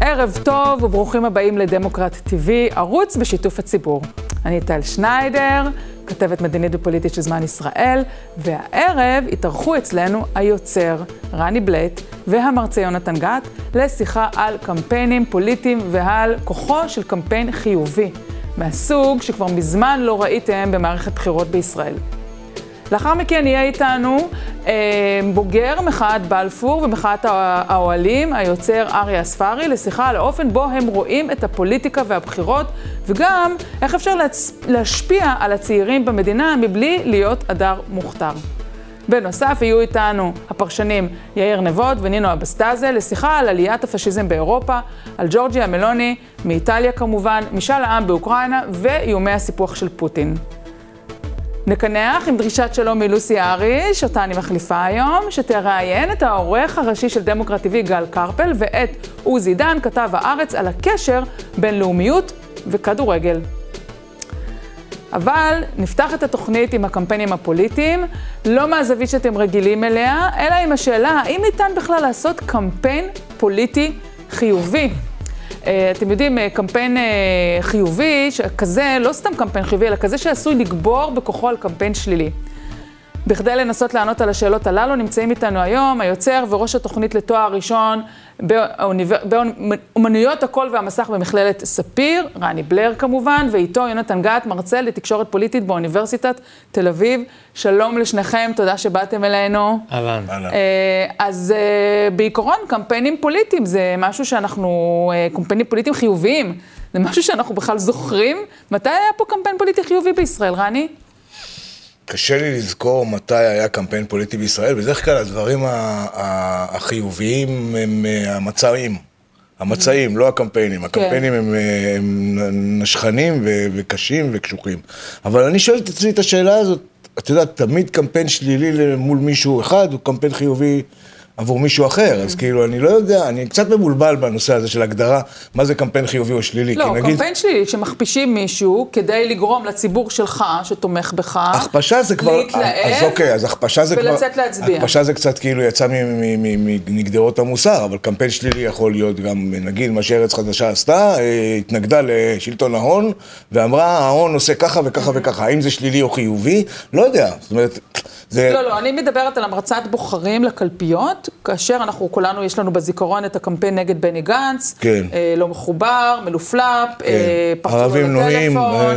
ערב טוב וברוכים הבאים לדמוקרט TV, ערוץ בשיתוף הציבור. אני טל שניידר, כתבת מדינית ופוליטית של זמן ישראל, והערב התארחו אצלנו היוצר רני בלייט והמרצה יונתן גת לשיחה על קמפיינים פוליטיים ועל כוחו של קמפיין חיובי, מהסוג שכבר מזמן לא ראיתם במערכת בחירות בישראל. לאחר מכן יהיה איתנו אה, בוגר מחאת בלפור ומחאת האוהלים, היוצר אריה אספרי, לשיחה על האופן בו הם רואים את הפוליטיקה והבחירות, וגם איך אפשר להצ... להשפיע על הצעירים במדינה מבלי להיות הדר מוכתר. בנוסף, יהיו איתנו הפרשנים יאיר נבוד ונינו אבסטזה לשיחה על עליית הפשיזם באירופה, על ג'ורג'יה מלוני, מאיטליה כמובן, משאל העם באוקראינה ואיומי הסיפוח של פוטין. נקנח עם דרישת שלום מלוסי אריש, אותה אני מחליפה היום, שתראיין את העורך הראשי של דמוקרט TV גל קרפל ואת עוזי דן, כתב הארץ, על הקשר בין לאומיות וכדורגל. אבל נפתח את התוכנית עם הקמפיינים הפוליטיים, לא מהזווית שאתם רגילים אליה, אלא עם השאלה האם ניתן בכלל לעשות קמפיין פוליטי חיובי. אה, אתם יודעים, אה, קמפיין אה, חיובי, כזה, לא סתם קמפיין חיובי, אלא כזה שעשוי לגבור בכוחו על קמפיין שלילי. בכדי לנסות לענות על השאלות הללו, נמצאים איתנו היום היוצר וראש התוכנית לתואר ראשון באומנויות הקול והמסך במכללת ספיר, רני בלר כמובן, ואיתו יונתן גת, מרצה לתקשורת פוליטית באוניברסיטת תל אביב. שלום לשניכם, תודה שבאתם אלינו. אהלן. אה, אז אה, בעיקרון, קמפיינים פוליטיים זה משהו שאנחנו, אה, קמפיינים פוליטיים חיוביים, זה משהו שאנחנו בכלל זוכרים. מתי היה פה קמפיין פוליטי חיובי בישראל, רני? קשה לי לזכור מתי היה קמפיין פוליטי בישראל, בדרך כלל הדברים החיוביים הם אה, המצעים. המצעים, לא הקמפיינים. הקמפיינים הם, אה, הם נשכנים וקשים וקשוחים. אבל אני שואל את עצמי את השאלה הזאת, את יודעת, תמיד קמפיין שלילי מול מישהו אחד הוא קמפיין חיובי עבור מישהו אחר, אז כאילו, אני לא יודע, אני קצת מבולבל בנושא הזה של הגדרה, מה זה קמפיין חיובי או שלילי. לא, נגיד... קמפיין שלילי, שמכפישים מישהו כדי לגרום לציבור שלך, שתומך בך, הכפשה זה כבר... להתלהב, אז אוקיי, אז הכפשה זה כבר... ולצאת להצביע. הכפשה זה קצת כאילו יצא מגדרות המוסר, אבל קמפיין שלילי יכול להיות גם, נגיד, מה שארץ חדשה עשתה, אה, התנגדה לשלטון ההון, ואמרה, ההון עושה ככה וככה וככה, האם זה שלילי או חיובי? לא יודע, זאת אומרת... זה... לא, לא, אני מדברת על המרצת בוחרים לקלפיות, כאשר אנחנו כולנו, יש לנו בזיכרון את הקמפיין נגד בני גנץ, כן. אה, לא מחובר, מלופלפ, כן. אה, פחדו על הטלפון,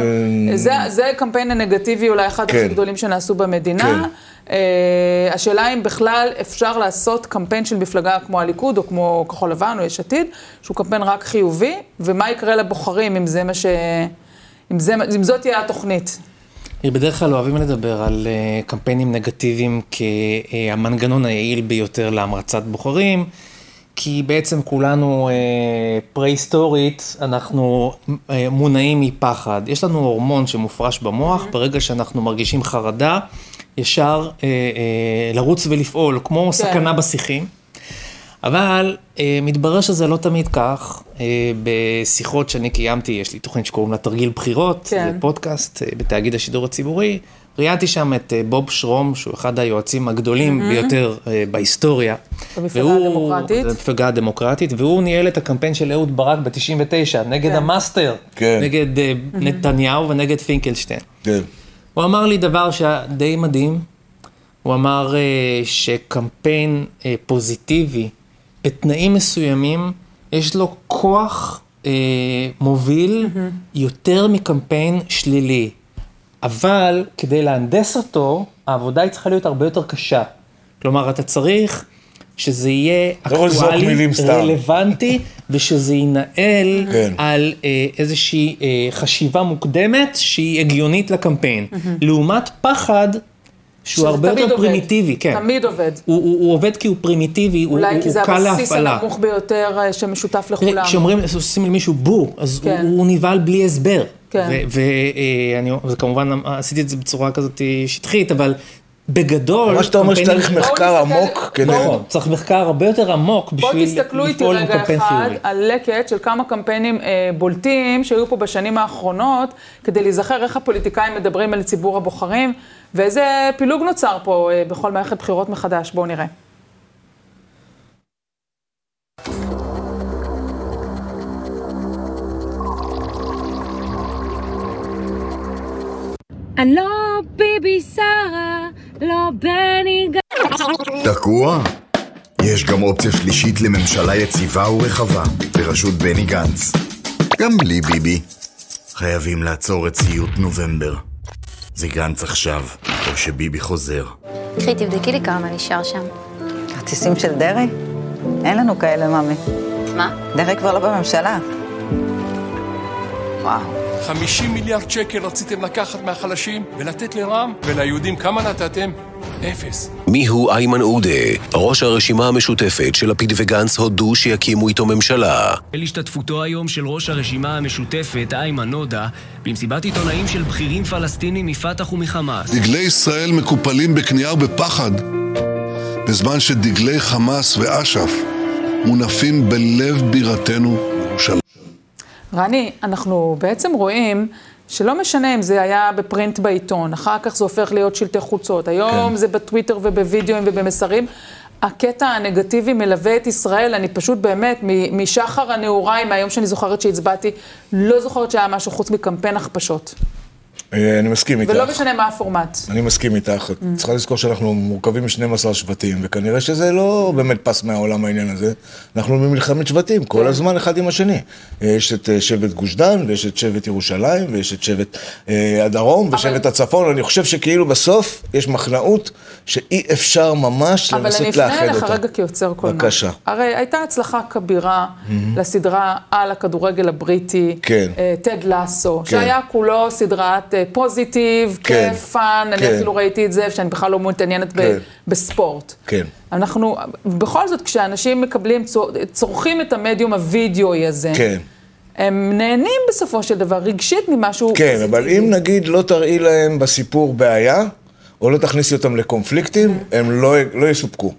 אה... זה, זה קמפיין הנגטיבי אולי אחד כן. הכי גדולים שנעשו במדינה. כן. אה, השאלה אם בכלל אפשר לעשות קמפיין של מפלגה כמו הליכוד או כמו כחול לבן או יש עתיד, שהוא קמפיין רק חיובי, ומה יקרה לבוחרים אם זה מה ש... אם, זה, אם זאת תהיה התוכנית. בדרך כלל אוהבים לדבר על uh, קמפיינים נגטיביים כהמנגנון היעיל ביותר להמרצת בוחרים, כי בעצם כולנו פרה-היסטורית, אנחנו uh, מונעים מפחד. יש לנו הורמון שמופרש במוח, ברגע שאנחנו מרגישים חרדה, ישר לרוץ ולפעול, כמו כן. סכנה בשיחים. אבל אה, מתברר שזה לא תמיד כך. אה, בשיחות שאני קיימתי, יש לי תוכנית שקוראים לה תרגיל בחירות, כן. זה פודקאסט אה, בתאגיד השידור הציבורי. ראיינתי שם את אה, בוב שרום, שהוא אחד היועצים הגדולים mm-hmm. ביותר אה, בהיסטוריה. במפלגה והוא, הדמוקרטית. במפלגה הדמוקרטית, והוא ניהל את הקמפיין של אהוד ברק ב-99, נגד כן. המאסטר, כן. נגד אה, mm-hmm. נתניהו ונגד פינקלשטיין. כן. הוא אמר לי דבר שדי מדהים, הוא אמר uh, שקמפיין uh, פוזיטיבי, בתנאים מסוימים, יש לו כוח אה, מוביל mm-hmm. יותר מקמפיין שלילי. אבל כדי להנדס אותו, העבודה היא צריכה להיות הרבה יותר קשה. כלומר, אתה צריך שזה יהיה לא אקטואלי, רלוונטי, ושזה ינהל כן. על אה, איזושהי אה, חשיבה מוקדמת שהיא הגיונית לקמפיין. Mm-hmm. לעומת פחד שהוא הרבה יותר עובד. פרימיטיבי, כן. תמיד עובד. הוא, הוא, הוא עובד כי הוא פרימיטיבי, הוא, הוא קל להפעלה. אולי כי זה הבסיס הנמוך ביותר אה, שמשותף לכולם. כשאומרים, עושים למישהו בו, אז כן. הוא, הוא נבהל בלי הסבר. כן. ואני, וכמובן עשיתי את זה בצורה כזאת שטחית, אבל בגדול... מה שאתה אומר שצריך מחקר עמוק כדי... נכון, צריך מחקר הרבה יותר עמוק בשביל לפעול עם קמפיין חיובי. בואו תסתכלו איתי רגע אחד על לקט של כמה קמפיינים אה, בולטים שהיו פה בשנים האחרונות, כדי להיזכר איך הפוליטיקאים מדברים על ציבור הבוחרים, ואיזה פילוג נוצר פה אה, בכל מערכת בחירות מחדש. בואו נראה. אני לא ביבי שרה. לא בני גנץ. תקוע? יש גם אופציה שלישית לממשלה יציבה ורחבה, בראשות בני גנץ. גם בלי ביבי. חייבים לעצור את סיוט נובמבר. זה גנץ עכשיו, או שביבי חוזר. קחי, תבדקי לי כמה נשאר שם. כרטיסים של דרעי? אין לנו כאלה, ממי. מה? דרעי כבר לא בממשלה. וואו. 50 מיליארד שקל רציתם לקחת מהחלשים ולתת לרע"מ, וליהודים כמה נתתם? אפס. מיהו איימן עודה? ראש הרשימה המשותפת של לפיד וגנץ הודו שיקימו איתו ממשלה. של השתתפותו היום של ראש הרשימה המשותפת, איימן עודה, במסיבת עיתונאים של בכירים פלסטינים מפתח ומחמאס. דגלי ישראל מקופלים בקנייה ובפחד, בזמן שדגלי חמאס ואש"ף מונפים בלב בירתנו. רני, אנחנו בעצם רואים שלא משנה אם זה היה בפרינט בעיתון, אחר כך זה הופך להיות שלטי חוצות, היום כן. זה בטוויטר ובווידאוים ובמסרים. הקטע הנגטיבי מלווה את ישראל, אני פשוט באמת, משחר הנעוריים, מהיום שאני זוכרת שהצבעתי, לא זוכרת שהיה משהו חוץ מקמפיין הכפשות. אה, אני מסכים איתך. ולא משנה מה הפורמט. אני מסכים איתך. Mm. צריכה לזכור שאנחנו מורכבים מ-12 שבטים, וכנראה שזה לא באמת פס מהעולם העניין הזה. אנחנו במלחמת שבטים, כל כן. הזמן אחד עם השני. אה, יש את אה, שבט גוש דן, ויש את שבט ירושלים, ויש את שבט הדרום, ושבט הצפון. אני חושב שכאילו בסוף יש מחנאות שאי אפשר ממש לנסות לאחד אותה. אבל אני אפנה אליך רגע כיוצר קולנוע. בבקשה. הרי הייתה הצלחה כבירה. לסדרה על הכדורגל הבריטי, כן. טד לסו, כן. שהיה כולו סדרת... positive, כן, כיף, fun, כן. אני אפילו ראיתי את זה, שאני בכלל לא מתעניינת כן. בספורט. כן. אנחנו, בכל זאת, כשאנשים מקבלים, צורכים את המדיום הווידאוי הזה, כן. הם נהנים בסופו של דבר רגשית ממשהו כן, פוזיטיבי. אבל אם נגיד לא תראי להם בסיפור בעיה, או לא תכניסי אותם לקונפליקטים, הם לא, לא יסופקו.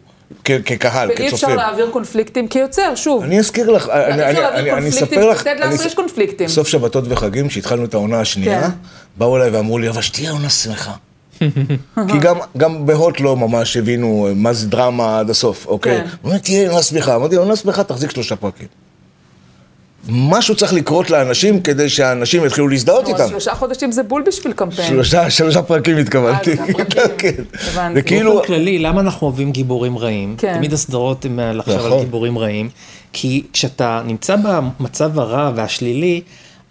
כקהל, כצופים. ואי אפשר להעביר קונפליקטים כיוצר, שוב. אני אזכיר לך, אני אספר לך... תד לעשות יש קונפליקטים. סוף שבתות וחגים, כשהתחלנו את העונה השנייה, כן. באו אליי ואמרו לי, אבל שתהיה עונה שמחה. כי גם, גם בהוט לא ממש הבינו מה זה דרמה עד הסוף, אוקיי? כן. לי, תהיה עונה שמחה. אמרתי, עונה שמחה, תחזיק שלושה פרקים. משהו צריך לקרות לאנשים כדי שהאנשים יתחילו להזדהות איתם. שלושה חודשים זה בול בשביל קמפיין. שלושה, שלושה פרקים התכוונתי. אה. הבנתי. וכאילו... באופן כללי, למה אנחנו אוהבים גיבורים רעים? כן. תמיד הסדרות הן לחשוב נכון. על גיבורים רעים. כי כשאתה נמצא במצב הרע והשלילי,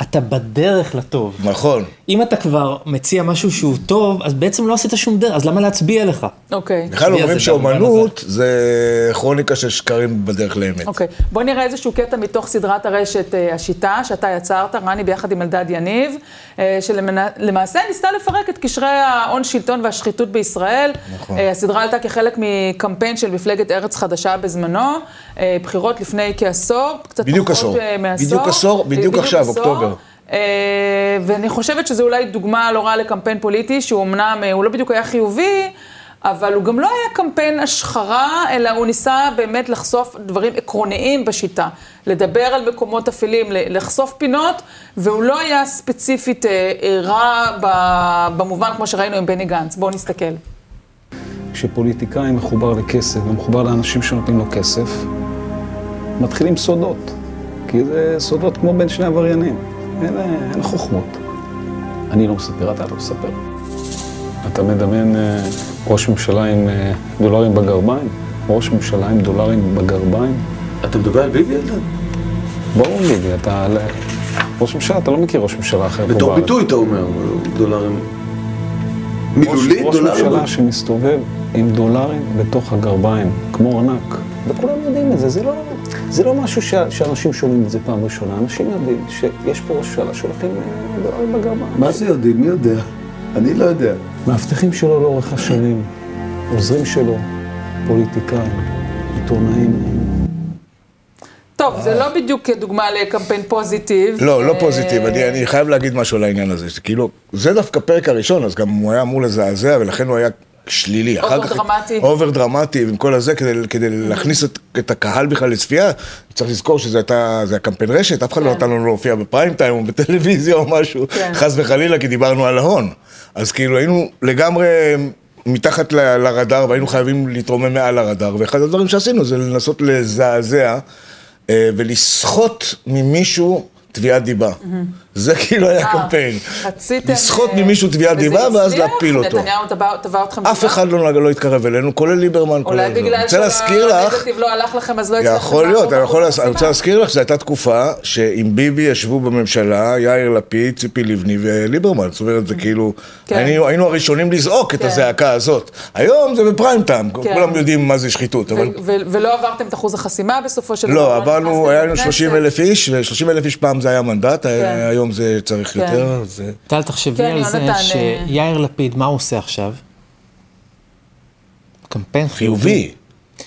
אתה בדרך לטוב. נכון. אם אתה כבר מציע משהו שהוא טוב, אז בעצם לא עשית שום דרך, אז למה להצביע לך? אוקיי. בכלל מי אומרים שאומנות זה כרוניקה של שקרים בדרך לאמת. אוקיי, בוא נראה איזשהו קטע מתוך סדרת הרשת אה, השיטה, שאתה יצרת, רני, ביחד עם אלדד יניב, אה, שלמעשה ניסתה לפרק את קשרי ההון שלטון והשחיתות בישראל. נכון. אה, הסדרה עלתה כחלק מקמפיין של מפלגת ארץ חדשה בזמנו, בחירות לפני כעשור, קצת בדיוק פחות עשור. אה, מעשור. בדיוק עשור, אה, בדיוק עכשיו, עשור. אוקטובר. אה, ואני חושבת שזו אולי דוגמה לא רעה לקמפיין פוליטי, שהוא אמנם, אה, הוא לא בדיוק היה חיובי, אבל הוא גם לא היה קמפיין השחרה, אלא הוא ניסה באמת לחשוף דברים עקרוניים בשיטה. לדבר על מקומות אפלים, לחשוף פינות, והוא לא היה ספציפית אה, אה, רע במובן כמו שראינו עם בני גנץ. בואו נסתכל. כשפוליטיקאי מחובר לכסף ומחובר לאנשים שנותנים לו כסף, מתחילים סודות. כי זה סודות כמו בין שני עבריינים. אין, אין חוכמות. אני לא מספר, אתה לא מספר. אתה מדמיין אה, ראש ממשלה עם אה, דולרים בגרביים? ראש ממשלה עם דולרים בגרביים? אתה מדבר על ביבי אלדד? ברור ביבי, אתה... ראש ממשלה, אתה לא מכיר ראש ממשלה אחר פה בתור בארץ. ביטוי אתה אומר, דולרים... מילולית ראש דולרים? ממשלה שמסתובב עם דולרים בתוך הגרביים, כמו ארנק. וכולם יודעים את זה, זה לא, זה לא משהו ש, שאנשים שומעים את זה פעם ראשונה. אנשים יודעים שיש פה ראש ממשלה שהולכים אה, בגרביים. מה זה יודעים? מי יודע? אני לא יודע. מאבטחים שלו לאורך השנים, עוזרים שלו, פוליטיקאים, עיתונאים. טוב, זה לא בדיוק דוגמה לקמפיין positive. לא, לא positive, אני, אני חייב להגיד משהו על העניין הזה, שכאילו, זה דווקא פרק הראשון, אז גם הוא היה אמור לזעזע, ולכן הוא היה שלילי. over דרמטי. over דרמטי, ועם כל הזה, כדי, כדי להכניס את, את הקהל בכלל לצפייה, צריך לזכור שזה הייתה, זה היה קמפיין רשת, אף אחד לא כן. נתן לנו להופיע בפריים טיים או בטלוויזיה או משהו, כן. חס וחלילה, כי דיברנו על ההון. אז כאילו היינו לגמרי מתחת ל- לרדאר, והיינו חייבים להתרומם מעל הרדאר, ואחד הדברים שעשינו זה לנסות לזעזע אה, ולסחוט ממישהו תביעת דיבה. זה כאילו היה אה, קמפיין. רציתם... לסחוט אה, ממישהו תביעת דיבה ואז? להפיל אותו. נתניהו תבע אתכם אף אחד לא, לא התקרב אלינו, כולל ליברמן, אולי כולל זה. בגלל להזכיר לך, שהנגטיב לא הלך לכם, אז לא הצלחתם... יכול להיות, אני רוצה. להזכיר לך שזו הייתה תקופה שעם ביבי ישבו בממשלה יאיר לפיד, ציפי לבני וליברמן. זאת אומרת, זה כאילו, כן. היינו הראשונים לזעוק את כן. הזעקה הזאת. היום זה בפריים טיים, כן. כולם יודעים מה זה שחיתות, ולא עברתם את אחוז החסימה בסופו של דבר? לא, עברנו, היה לנו לכנסת? 30 אלף איש, ו-30 אלף איש פעם זה היה מנדט, היום זה צריך כן. יותר, אז... אה, טל, תחשבי כן, על זה יונתן, שיאיר לפיד, מה הוא עושה עכשיו? קמפיין חיובי.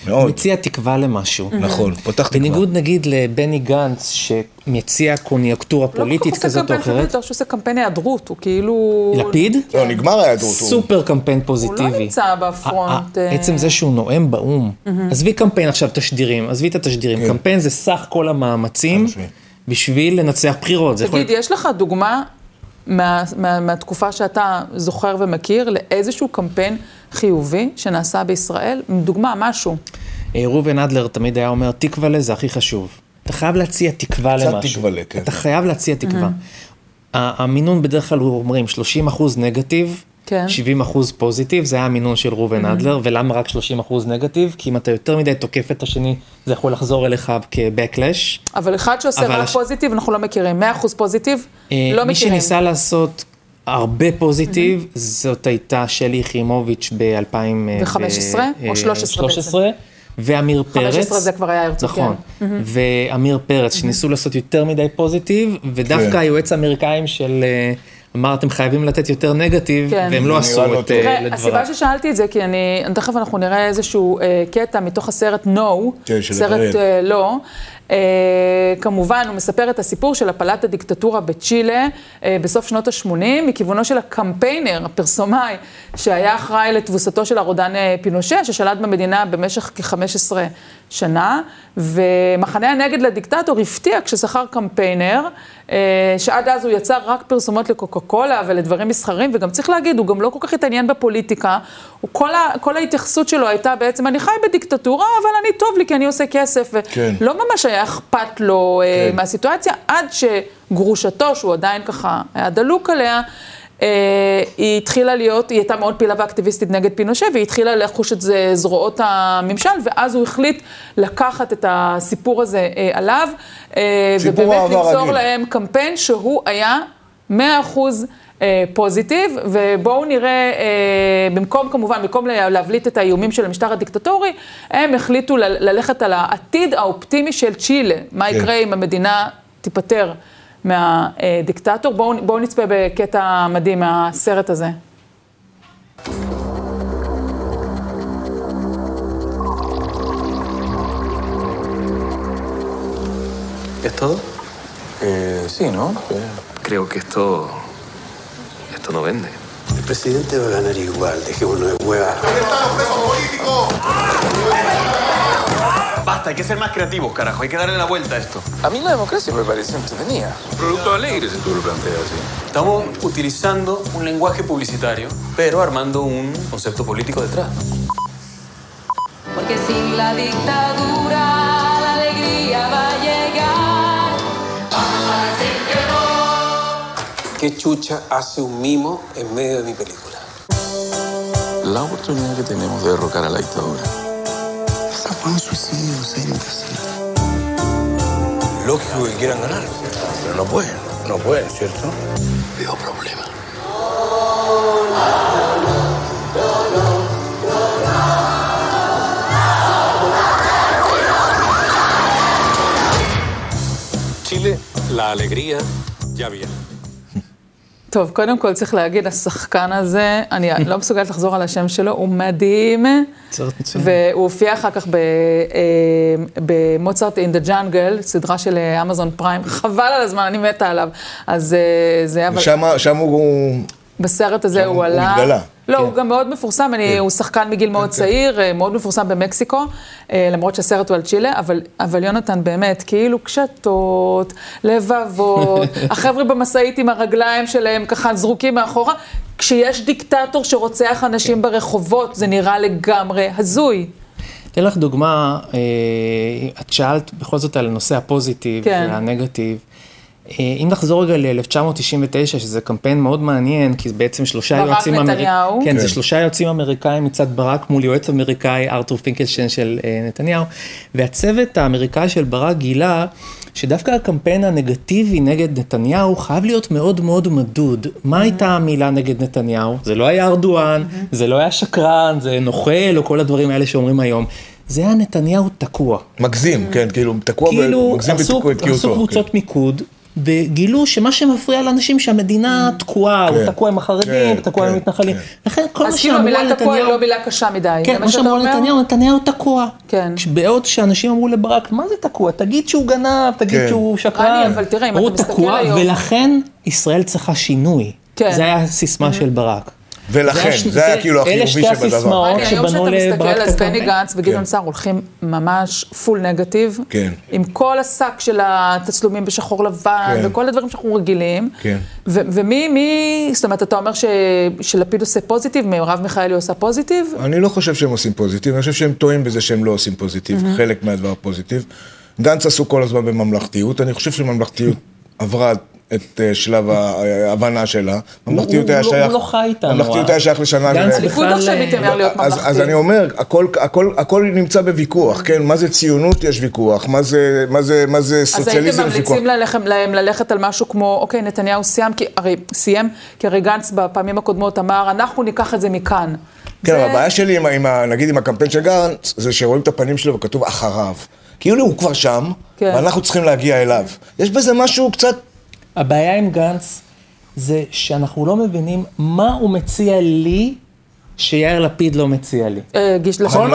מאוד. הוא מציע תקווה למשהו. נכון, פותח תקווה. בניגוד נגיד לבני גנץ, שמציע קוניונקטורה פוליטית לא כל כך כזאת או עושה קמפיין אחרת. חיובי, שהוא עושה קמפיין היעדרות, הוא כאילו... לפיד? לא, נגמר ההיעדרות. הוא- סופר קמפיין הוא פוזיטיבי. לא נמצא בפרונט. אה, עצם זה שהוא נואם באו"ם, מהמם. עזבי קמפיין עכשיו תשדירים, עזבי את התשדירים, כן. קמפיין זה סך כל המאמצים בשביל לנצח בחירות. זה יכול תגיד, יש לך דוגמה מה- מה- מהתקופה שאתה זוכר ומכיר לאיזשהו קמפיין חיובי שנעשה בישראל? דוגמה, משהו. אה, ראובן אדלר תמיד היה אומר, תקווה זה הכי חשוב. אתה חייב להציע תקווה קצת למשהו. תקווה, כן. אתה חייב להציע תקווה. ה- המינון בדרך כלל הוא אומרים 30 אחוז נגטיב, כן. 70 אחוז פוזיטיב, זה היה המינון של ראובן מהמם. אדלר, ולמה רק 30 אחוז נגטיב? כי אם אתה יותר מדי תוקף את השני, זה יכול לחזור אליך כ-backlash. אבל אחד שעושה אבל רק הש- פוזיטיב, אנחנו לא מכירים. 100% פוזיטיב, אה, לא מי מכירים. שניסה לעשות הרבה פוזיטיב, זאת הייתה שלי יחימוביץ' ב-2000... ו-15? או 13 בעצם? ועמיר פרץ. 15 זה כבר היה הרצוג, נכון. כן. מהמם. ועמיר פרץ, שניסו לעשות יותר מדי פוזיטיב, ודווקא כן. היועץ האמריקאים של... אמר, אתם חייבים לתת יותר נגטיב, כן. והם לא עשו את אה, לדבריו. הסיבה ששאלתי את זה, כי אני, תכף אנחנו נראה איזשהו אה, קטע מתוך הסרט No, כן, סרט. אה, לא. אה, כמובן, הוא מספר את הסיפור של הפלת הדיקטטורה בצ'ילה אה, בסוף שנות ה-80, מכיוונו של הקמפיינר, הפרסומאי, שהיה אחראי לתבוסתו של הרודן אה, פינושה, ששלט במדינה במשך כ-15 שנה, ומחנה הנגד לדיקטטור הפתיע כששכר קמפיינר, אה, שעד אז הוא יצר רק פרסומות לקוקה קולה ולדברים מסחרים, וגם צריך להגיד, הוא גם לא כל כך התעניין בפוליטיקה, כל, ה, כל ההתייחסות שלו הייתה בעצם, אני חי בדיקטטורה, אבל אני טוב לי כי אני עושה כסף, כן. ולא ממש היה אכפת לו כן. מהסיטואציה, עד שגרושתו, שהוא עדיין ככה היה דלוק עליה, אה, היא התחילה להיות, היא הייתה מאוד פעילה ואקטיביסטית נגד פינושה, והיא התחילה לחוש את זה זרועות הממשל, ואז הוא החליט לקחת את הסיפור הזה אה, עליו, אה, ובאמת ליצור רגיל. להם קמפיין שהוא היה 100% אה, פוזיטיב, ובואו נראה, אה, במקום כמובן, במקום לה- להבליט את האיומים של המשטר הדיקטטורי, הם החליטו ל- ללכת על העתיד האופטימי של צ'ילה, מה כן. יקרה אם המדינה תיפטר מהדיקטטור. בואו בואו נצפה בקטע מדהים מהסרט הזה. ¿Es todo? sí, ¿no? Creo que esto. Esto no vende. El presidente va a ganar igual, dejémonos de hueva. Basta, hay que ser más creativos, carajo. Hay que darle la vuelta a esto. A mí la democracia me parece entretenida. Producto alegre, si tú lo planteas así. Estamos utilizando un lenguaje publicitario, pero armando un concepto político detrás. Porque sin la dictadura la alegría va ¿Qué chucha hace un mimo en medio de mi película? La oportunidad que tenemos de derrocar a la dictadura. Está por un suicidio, serio, imbécil. Lógico que quieran ganar, pero no pueden, no pueden, ¿cierto? Veo problema. Chile, la alegría ya viene. טוב, קודם כל צריך להגיד, השחקן הזה, אני לא מסוגלת לחזור על השם שלו, הוא מדהים. והוא הופיע אחר כך אה, במוצרט אין דה ג'אנגל, סדרה של אה, אמזון פריים, חבל על הזמן, אני מתה עליו. אז אה, זה היה... שם הוא... בסרט הזה הוא הוא עלה. התגלה. לא, הוא גם מאוד מפורסם, אני, הוא שחקן מגיל מאוד צעיר, אה, מאוד מפורסם במקסיקו, אה, למרות שהסרט הוא על צ'ילה, אבל, אבל יונתן באמת, כאילו קשתות, לבבות, החבר'ה במשאית עם הרגליים שלהם ככה זרוקים מאחורה, כשיש דיקטטור שרוצח אנשים ברחובות, זה נראה לגמרי הזוי. אתן לך דוגמה, אה, את שאלת בכל זאת על נושא הפוזיטיב כן. והנגטיב. אה, אם נחזור רגע ל-1999, שזה קמפיין מאוד מעניין, כי זה בעצם שלושה ברק יועצים נתניהו. אמריקאים, כן, כן. זה שלושה יועצים אמריקאים מצד ברק מול יועץ אמריקאי, ארתור פינקלשטיין של אה, נתניהו, והצוות האמריקאי של ברק גילה שדווקא הקמפיין הנגטיבי נגד נתניהו חייב להיות מאוד מאוד מדוד. מה הייתה המילה נגד נתניהו? זה לא היה ארדואן, זה לא היה שקרן, זה נוכל, או כל הדברים האלה שאומרים היום. זה היה נתניהו תקוע. מגזים, כן, כאילו, תקוע, כאילו מגזים עשו, בתקועתו. עשו קבוצות מיקוד, וגילו שמה שמפריע לאנשים שהמדינה תקועה, הוא כן. תקוע עם החרדים, כן, תקוע עם כן, המתנחלים. לכן כל מה אז כאילו שאמרו על המילה תקוע היא לא מילה קשה מדי. כן, מה שאמרו על אומר? נתניהו, נתניהו תקוע. כן. בעוד שאנשים אמרו לברק, מה זה תקוע? תגיד שהוא גנב, תגיד כן. שהוא שקרן. רני, אבל תראה, אם הוא אתה מסתכל תקוע, היום- ולכן ישראל צריכה שינוי. כן. זה היה הסיסמה של ברק. ולכן, הש- זה היה כאילו החיובי אלה שתי שבדבר. הסיסמאות רני, היום שבנו שאתה לברק מסתכל, את אז בני. גנץ וגדעון סער הולכים ממש פול נגטיב. כן. עם כל השק של התצלומים בשחור לבן, כן. וכל הדברים שאנחנו רגילים. כן. ו- ומי, מי, זאת אומרת, אתה אומר ש- שלפיד עושה positive, מרב מיכאלי עושה positive? אני לא חושב שהם עושים positive, אני חושב שהם טועים בזה שהם לא עושים positive, מהמם. חלק מהדבר positive. גנץ עשו כל הזמן בממלכתיות, אני חושב שממלכתיות עברה את אה, שלב ההבנה שלה. ממלכתיות היה לא- שייך... הוא לא חי איתנו. ממלכתיות היה שייך לשנה... גנץ הליכוד עכשיו מתיימר להיות ממלכתי. אז אני אומר, הכל, נמצא בוויכוח, כן? מה זה ציונות יש ויכוח, מה זה, מה זה, מה זה אז הייתם סוציאליזם יש ויכוח. ממליצים להם ללכת על משהו כמו, אוקיי, נתניהו סיים, כי, הרי סיים, כי הרי גנץ בפעמים הקודמות אמר, אנחנו ניקח את זה מכאן. כן, אבל הבעיה שלי נגיד עם הקמפיין של גנץ, זה שרואים את הפנים שלו וכתוב אחריו. כאילו הוא כבר שם, כן. ואנחנו צריכים להגיע אליו. יש בזה משהו קצת... הבעיה עם גנץ זה שאנחנו לא מבינים מה הוא מציע לי שיאיר לפיד לא מציע לי. אה, לך. כל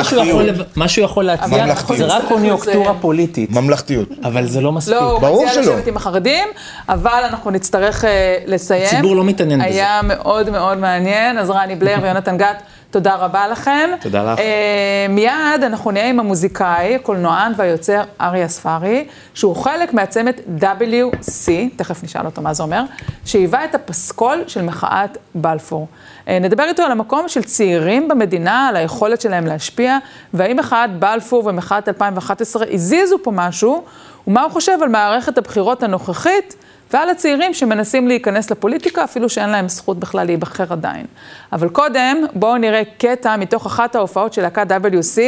מה שהוא יכול, להציע, זה רק קוניוקטורה. פוליטית. ממלכתיות. אבל זה לא מספיק. לא, הוא מציע לשבת עם החרדים, אבל אנחנו נצטרך אה, לסיים. הציבור לא מתעניין בזה. היה מאוד מאוד מעניין, אז רני בלר ויונתן גת, תודה רבה לכם. תודה לך. אה, מיד אנחנו נהיה עם המוזיקאי, הקולנוען והיוצר אריה ספארי, שהוא חלק מהצמד WC, תכף נשאל אותו מה זה אומר, שהיווה את הפסקול של מחאת בלפור. אה, נדבר איתו על המקום של צעירים במדינה, על היכולת שלהם להשפיע, והאם מחאת בלפור ומחאת 2011 הזיזו פה משהו, ומה הוא חושב על מערכת הבחירות הנוכחית. ועל הצעירים שמנסים להיכנס לפוליטיקה, אפילו שאין להם זכות בכלל להיבחר עדיין. אבל קודם, בואו נראה קטע מתוך אחת ההופעות של להקת WC,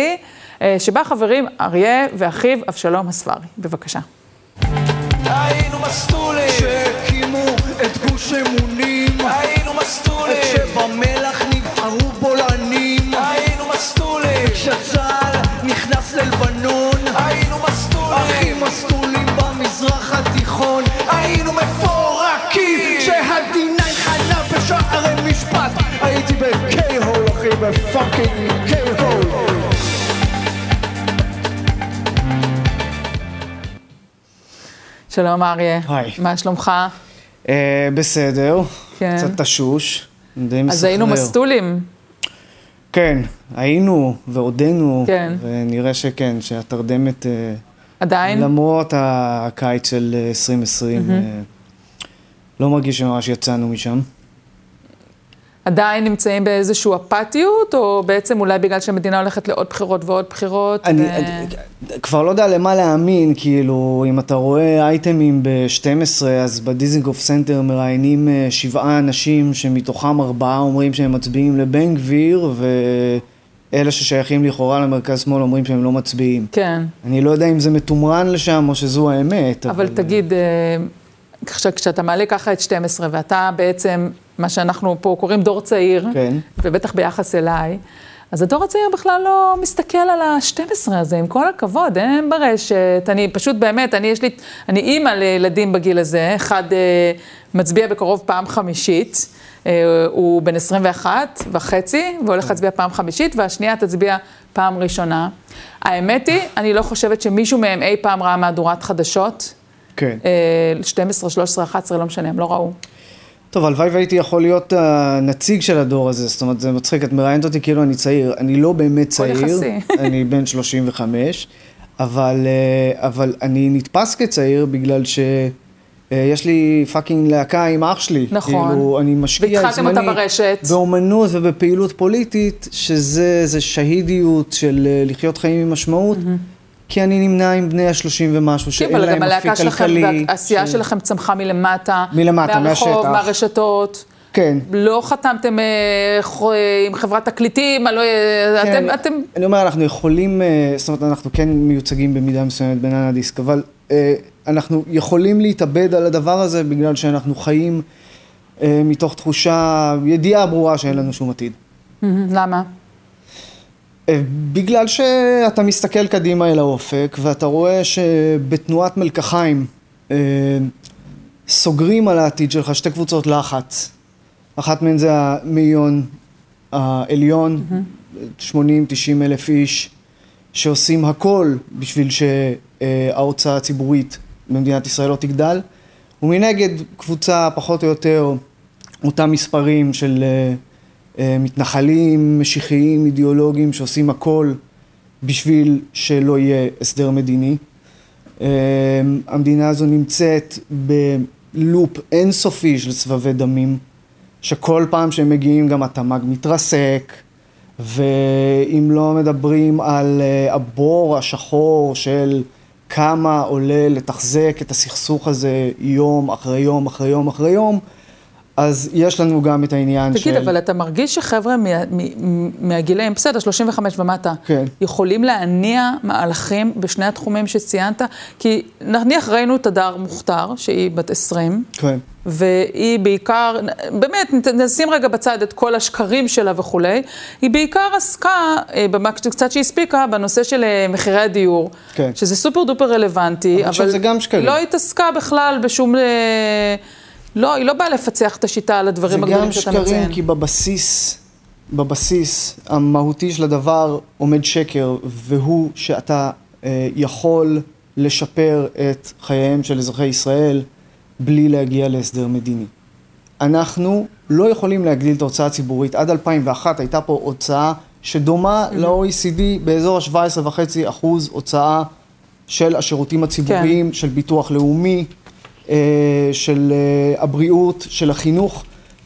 אה, שבה חברים אריה ואחיו אבשלום הספרי. בבקשה. היינו מסטולים שהקימו את גוש אמונים היינו מסטולים שבמלח בקיי-הול אחי בפאקינג קיי-הול שלום אריה. היי. מה שלומך? אה, בסדר, כן. קצת תשוש, די מסחרר. אז היינו מסטולים. כן, היינו ועודנו, כן. ונראה שכן, שהתרדמת, אה, עדיין? למרות הקיץ של אה, 2020, מהמם. אה, לא מרגיש שממש יצאנו משם. עדיין נמצאים באיזושהי אפתיות, או בעצם אולי בגלל שהמדינה הולכת לעוד בחירות ועוד בחירות? אני- ו... אני- כבר לא יודע למה להאמין, כאילו, אם אתה רואה אייטמים ב-12, אז בדיזינגוף סנטר מראיינים אה, שבעה אנשים, שמתוכם ארבעה אומרים שהם מצביעים לבן גביר, ואלה ששייכים לכאורה למרכז-שמאל אומרים שהם לא מצביעים. כן. אני לא יודע אם זה מתומרן לשם או שזו האמת. אבל תגיד, אה, כשאתה מעלה ככה את 12, ואתה בעצם, מה שאנחנו פה קוראים דור צעיר, כן. ובטח ביחס אליי, אז הדור הצעיר בכלל לא מסתכל על ה-12 הזה, עם כל הכבוד, הם ברשת, אני פשוט באמת, אני יש לי, אני אימא לילדים בגיל הזה, אחד אה, מצביע בקרוב פעם חמישית, אה, הוא בן 21 וחצי, והולך להצביע פעם חמישית, והשנייה תצביע פעם ראשונה. האמת היא, אני לא חושבת שמישהו מהם אי פעם ראה מהדורת חדשות. כן. אה, 12, 13, 11, לא משנה, הם לא ראו. טוב, הלוואי והייתי יכול להיות הנציג של הדור הזה, זאת אומרת, זה מצחיק, את מראיינת אותי כאילו אני צעיר. אני לא באמת צעיר. אני בן 35, אבל, אה, אבל אני נתפס כצעיר בגלל ש... אה, יש לי fucking להקה עם אח שלי. נכון. כאילו, אני משקיע את והתחלתם זמני אותה ברשת. באומנות ובפעילות פוליטית, שזה זה האידיאות של אה, לחיות חיים עם משמעות. כי אני נמנה עם בני השלושים ומשהו, שאין כן, אבל להם גם הלהקה שלכם, כלכלי. והעשייה שלכם צמחה מלמטה. מלמטה, מהרחוב, מהשטח. מהרשתות. כן. לא חתמתם אה, אה, עם חברת תקליטים, אני לא, אה, כן, אתם, אתם... אני אומר, אנחנו יכולים, זאת אומרת, אנחנו כן מיוצגים במידה מסוימת בננה דיסק, אבל אה, אנחנו יכולים להתאבד על הדבר הזה בגלל שאנחנו חיים אה, מתוך תחושה, ידיעה ברורה שאין לנו שום עתיד. למה? אה, בגלל שאתה מסתכל קדימה אל האופק, ואתה רואה שבתנועת מלקחיים אה, סוגרים על העתיד שלך שתי קבוצות לחץ. אחת מהן זה המאיון העליון, 80-90 אלף איש, שעושים הכל בשביל שההוצאה הציבורית במדינת ישראל לא תגדל, ומנגד קבוצה פחות או יותר אותם מספרים של אה, אה, מתנחלים, משיחיים, אידיאולוגיים, שעושים הכל בשביל שלא יהיה הסדר מדיני. אה, המדינה הזו נמצאת בלופ אינסופי של סבבי דמים, שכל פעם שהם מגיעים גם התמ"ג מתרסק, ואם לא מדברים על אה, הבור השחור של כמה עולה לתחזק את הסכסוך הזה יום אחרי יום אחרי יום אחרי יום, אז יש לנו גם את העניין תגיד, של... אבל אתה מרגיש שחבר'ה מהגילאים, בסדר, 35 ומטה, כן. יכולים להניע מהלכים בשני התחומים שציינת? כי נניח ראינו את הדר מוכתר, שהיא בת 20, כן. והיא בעיקר, באמת, נשים רגע בצד את כל השקרים שלה וכולי, היא בעיקר עסקה, אה, במה קצת שהיא הספיקה, בנושא של אה, מחירי הדיור, כן. שזה סופר דופר רלוונטי, אבל עכשיו זה גם שקרים. לא התעסקה בכלל בשום... לא, היא לא באה לפצח את השיטה על הדברים זה הגדולים גם שאתה שקרים, מציין. כי בבסיס, בבסיס המהותי של הדבר עומד שקר, והוא שאתה אה, יכול לשפר את חייהם של אזרחי ישראל בלי להגיע להסדר מדיני. אנחנו לא יכולים להגדיל את ההוצאה הציבורית. עד 2001 הייתה פה הוצאה שדומה ל-OECD באזור ה-17.5 אחוז הוצאה של השירותים הציבוריים, של ביטוח לאומי, של אה, הבריאות, של החינוך,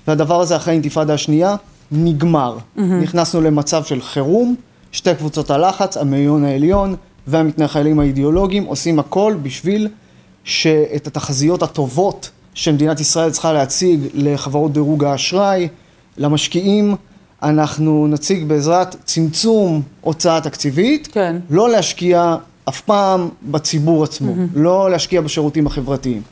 והדבר הזה אחרי האינתיפאדה השנייה נגמר. מהמם. נכנסנו למצב של חירום, שתי קבוצות הלחץ, המאיון העליון והמתנחלים האידיאולוגיים, עושים הכל בשביל שאת התחזיות הטובות שמדינת ישראל צריכה להציג לחברות דירוג האשראי, למשקיעים, אנחנו נציג בעזרת צמצום הוצאה תקציבית, כן. לא להשקיע אף פעם בציבור עצמו, מהמם. לא להשקיע בשירותים החברתיים.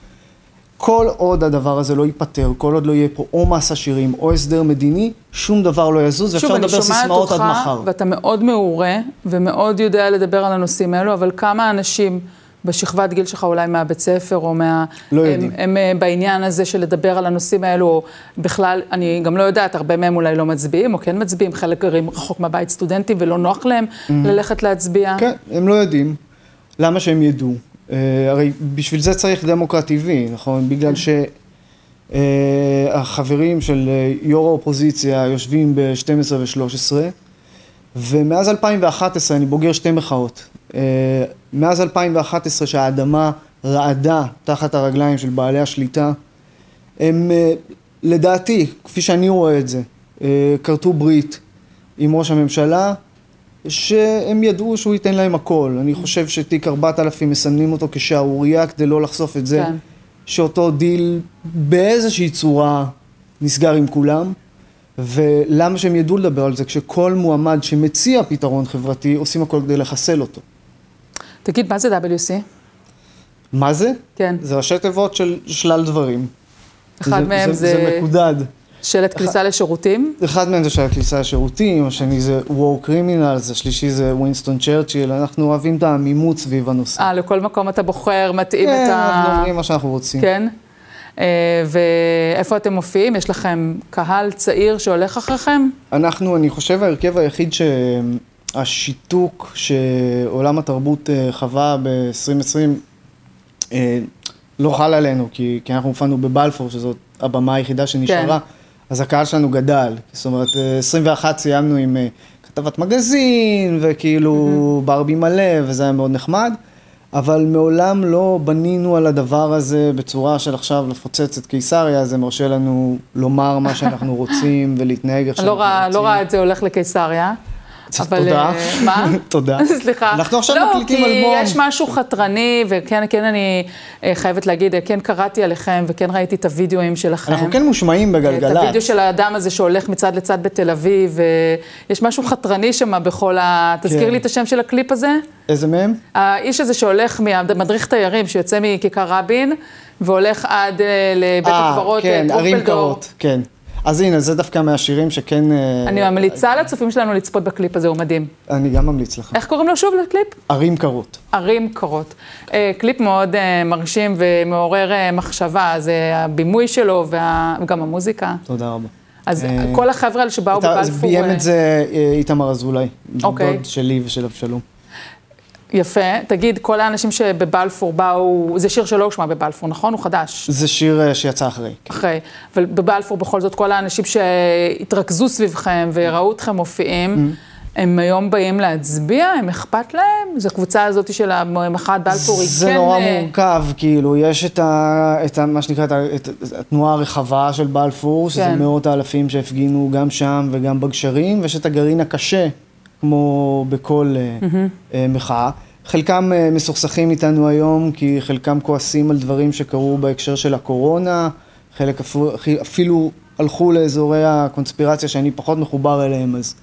כל עוד הדבר הזה לא ייפתר, כל עוד לא יהיה פה או מס עשירים או הסדר מדיני, שום דבר לא יזוז, שוב, ואפשר אני לדבר שומעת סיסמאות אותך, עד מחר. ואתה מאוד מעורה, ומאוד יודע לדבר על הנושאים האלו, אבל כמה אנשים בשכבת גיל שלך, אולי מהבית ספר, או מה... לא הם, יודעים. הם, הם בעניין הזה של לדבר על הנושאים האלו, או בכלל, אני גם לא יודעת, הרבה מהם אולי לא מצביעים, או כן מצביעים, חלק גרים רחוק מהבית סטודנטים, ולא נוח להם Mhm. ללכת להצביע. כן, הם לא יודעים. למה שהם ידעו? Uh, הרי בשביל זה צריך דמוקרט טבעי, נכון? בגלל שהחברים של אה, יו"ר האופוזיציה יושבים ב-12 ו-13, ומאז 2011, אני בוגר שתי מחאות, מאז 2011 שהאדמה רעדה תחת הרגליים של בעלי השליטה, הם לדעתי, כפי שאני רואה את זה, כרתו ברית עם ראש הממשלה, שהם ידעו שהוא ייתן להם הכל. אני חושב שתיק 4000 מסמנים אותו כשערורייה כדי לא לחשוף את זה, כן. שאותו דיל באיזושהי צורה נסגר עם כולם. ולמה שהם ידעו לדבר על זה? כשכל מועמד שמציע פתרון חברתי, עושים הכל כדי לחסל אותו. תגיד, מה זה WC? מה זה? כן. זה ראשי תיבות של שלל דברים. אחד מהם זה- זה מקודד. שלט כניסה לשירותים? אחד מהם זה של הכניסה לשירותים, השני זה War Criminals, השלישי זה ווינסטון צ'רצ'יל, אנחנו אוהבים את העמימות סביב הנושא. אה, לכל מקום אתה בוחר, מתאים כן, את ה... אנחנו אומרים מה שאנחנו רוצים. כן? אה, ואיפה אתם מופיעים? יש לכם קהל צעיר שהולך אחריכם? אנחנו, אני חושב, ההרכב היחיד שהשיתוק שעולם התרבות אה, חווה ב-2020 אה, לא חל עלינו, כי, כי אנחנו הופענו בבלפור, שזאת הבמה היחידה שנשארה, כן. אז הקהל שלנו גדל. זאת אומרת, אה, 21 סיימנו עם אה, כתבת מגזין, וכאילו ברבי מלא, וזה היה מאוד נחמד. אבל מעולם לא בנינו על הדבר הזה בצורה של עכשיו לפוצץ את קיסריה, זה מרשה לנו לומר מה שאנחנו רוצים ולהתנהג איך אני שאנחנו לא רוצים. לא רואה את זה הולך לקיסריה. אבל... תודה. אה, מה? תודה. סליחה. אנחנו עכשיו לא, מקליטים כי אלבום. יש משהו חתרני, וכן, כן, אני אה, חייבת להגיד, אה, כן קראתי עליכם, וכן ראיתי את הוידאוים שלכם. אנחנו כן מושמעים את בגלגלצ. הוידאו של האדם הזה שהולך מצד לצד בתל אביב, ויש משהו חתרני שם בכל ה... תזכיר כן. לי את השם של הקליפ הזה? איזה מהם? האיש הזה שהולך, מדריך תיירים, שיוצא מכיכר רבין, והולך עד לבית הקברות כן, ערים. קרות, כן. אז הנה, זה דווקא מהשירים שכן... אה, אני ממליצה לצופים שלנו לצפות בקליפ הזה, הוא מדהים. אני גם ממליץ לך. איך קוראים לו שוב לקליפ? ערים קרות. ערים קרות. אה, קליפ מאוד אה, מרשים ומעורר מחשבה, זה הבימוי שלו וגם המוזיקה. תודה רבה. אז כל החבר'ה האלה שבאו אז בבלפור... ביים את זה איתמר אזולאי. אוקיי. דוד שלי ושל אבשלום. יפה. תגיד, כל האנשים שבבלפור באו, זה שיר שלא הושמע בבלפור, נכון? הוא חדש. זה שיר אה, שיצא אחרי. אחרי. אבל בבלפור בכל זאת, כל האנשים שהתרכזו סביבכם וראו אתכם מופיעים, הם היום באים להצביע? הם אכפת להם? זו הקבוצה הזאת של המחאת בלפור, היא זה כן... נורא אה, מורכב, כאילו, יש את, ה, את ה, מה שנקרא, את, את התנועה הרחבה של בלפור, שזה כן. מאות האלפים שהפגינו גם שם וגם בגשרים, ויש את הגרעין הקשה, כמו בכל. אה, מחאה. חלקם אה, מסוכסכים איתנו היום, כי חלקם כועסים על דברים שקרו בהקשר של הקורונה, חלק אפילו, אפילו הלכו לאזורי הקונספירציה שאני פחות מחובר אליהם, אז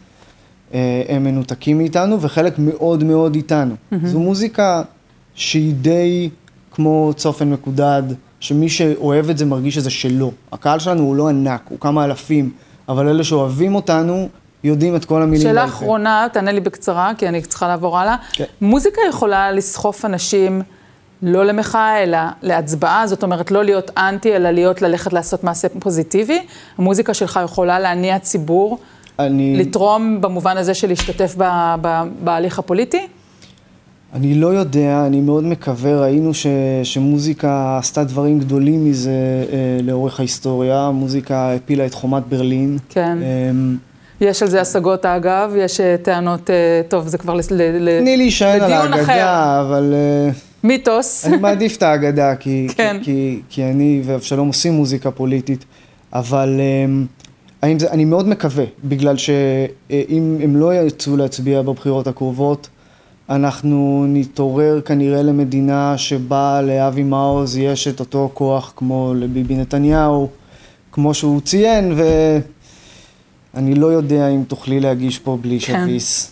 הם מנותקים מאיתנו, וחלק מאוד מאוד איתנו. מהמם. זו מוזיקה שהיא די כמו צופן מקודד, שמי שאוהב את זה מרגיש שזה שלו. הקהל שלנו הוא לא ענק, הוא כמה אלפים, אבל אלה שאוהבים אותנו יודעים את כל המילים שאלה. אחרונה, תענה לי בקצרה, כי אני צריכה לעבור הלאה. כן. מוזיקה יכולה לסחוף אנשים לא למחאה, אלא להצבעה, זאת אומרת, לא להיות אנטי, אלא להיות ללכת לעשות מעשה פוזיטיבי. המוזיקה שלך יכולה להניע ציבור, אני, לתרום במובן הזה של להשתתף ב- ב- בהליך הפוליטי? אני לא יודע, אני מאוד מקווה, ראינו ש, שמוזיקה עשתה דברים גדולים מזה אה, לאורך ההיסטוריה, מוזיקה הפילה את חומת ברלין. כן. אה, יש על זה השגות אגב, יש אה, טענות, אה, טוב, זה כבר לס- ל- ל- תני להישען על לדיון אחר. האגדה, אבל... אה, מיתוס. אני מעדיף את האגדה, כי, כן. כי, כי, כי אני ואבשלום עושים מוזיקה פוליטית, אבל האם זה, אני מאוד מקווה, בגלל שאם הם לא יצאו להצביע בבחירות הקרובות, אנחנו נתעורר כנראה למדינה שבה לאבי מעוז יש את אותו כוח כמו לביבי נתניהו, כמו שהוא ציין, ואני לא יודע אם תוכלי להגיש פה בלי כן. שביס.